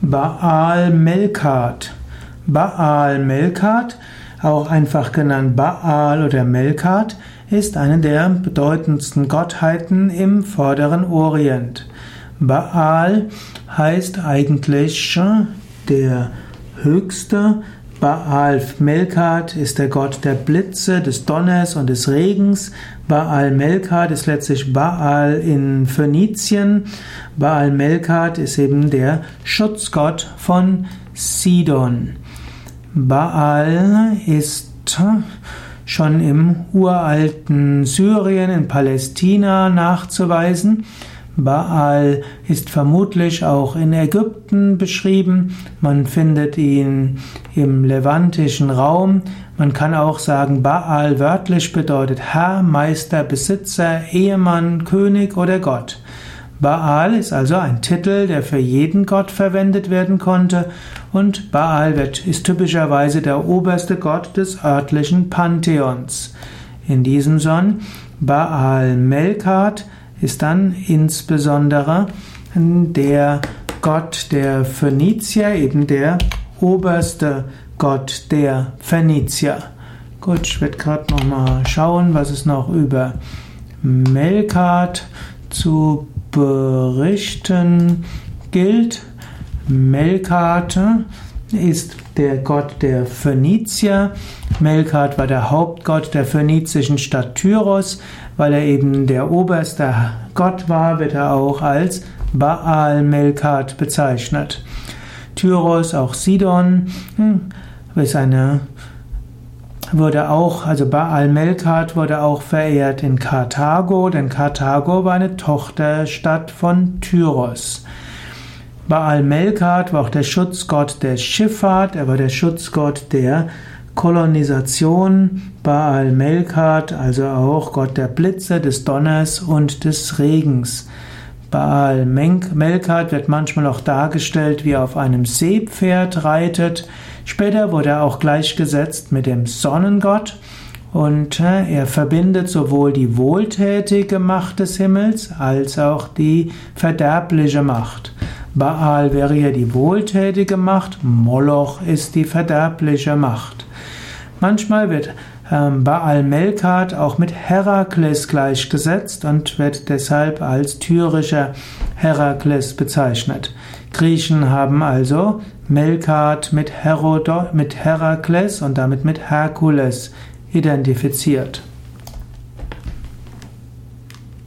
Baal Melkat. Baal Melkat, auch einfach genannt Baal oder Melkat, ist eine der bedeutendsten Gottheiten im vorderen Orient. Baal heißt eigentlich der Höchste. Baal Melkat ist der Gott der Blitze, des Donners und des Regens. Baal Melkat ist letztlich Baal in Phönizien. Baal Melkat ist eben der Schutzgott von Sidon. Baal ist schon im uralten Syrien, in Palästina nachzuweisen. Baal ist vermutlich auch in Ägypten beschrieben. Man findet ihn im levantischen Raum. Man kann auch sagen, Baal wörtlich bedeutet Herr, Meister, Besitzer, Ehemann, König oder Gott. Baal ist also ein Titel, der für jeden Gott verwendet werden konnte und Baal ist typischerweise der oberste Gott des örtlichen Pantheons. In diesem Sonn Baal Melkat ist dann insbesondere der Gott der Phönizier, eben der oberste Gott der Phönizier. Gut, ich werde gerade nochmal schauen, was es noch über Melkat zu berichten gilt. Melkat ist der Gott der Phönizier. Melkat war der Hauptgott der phönizischen Stadt Tyros. Weil er eben der oberste Gott war, wird er auch als Baal Melkat bezeichnet. Tyros, auch Sidon, hm, ist eine wurde auch, also Baal Melkat wurde auch verehrt in Karthago, denn Karthago war eine Tochterstadt von Tyros. Baal Melkat war auch der Schutzgott der Schifffahrt, er war der Schutzgott der Kolonisation, Baal Melkat, also auch Gott der Blitze, des Donners und des Regens. Baal Melkat wird manchmal auch dargestellt, wie er auf einem Seepferd reitet. Später wurde er auch gleichgesetzt mit dem Sonnengott und äh, er verbindet sowohl die wohltätige Macht des Himmels als auch die verderbliche Macht. Baal wäre ja die wohltätige Macht, Moloch ist die verderbliche Macht. Manchmal wird ähm, Baal Melkat auch mit Herakles gleichgesetzt und wird deshalb als tyrischer Herakles bezeichnet. Griechen haben also Melkat mit, Herodot, mit Herakles und damit mit Herkules identifiziert.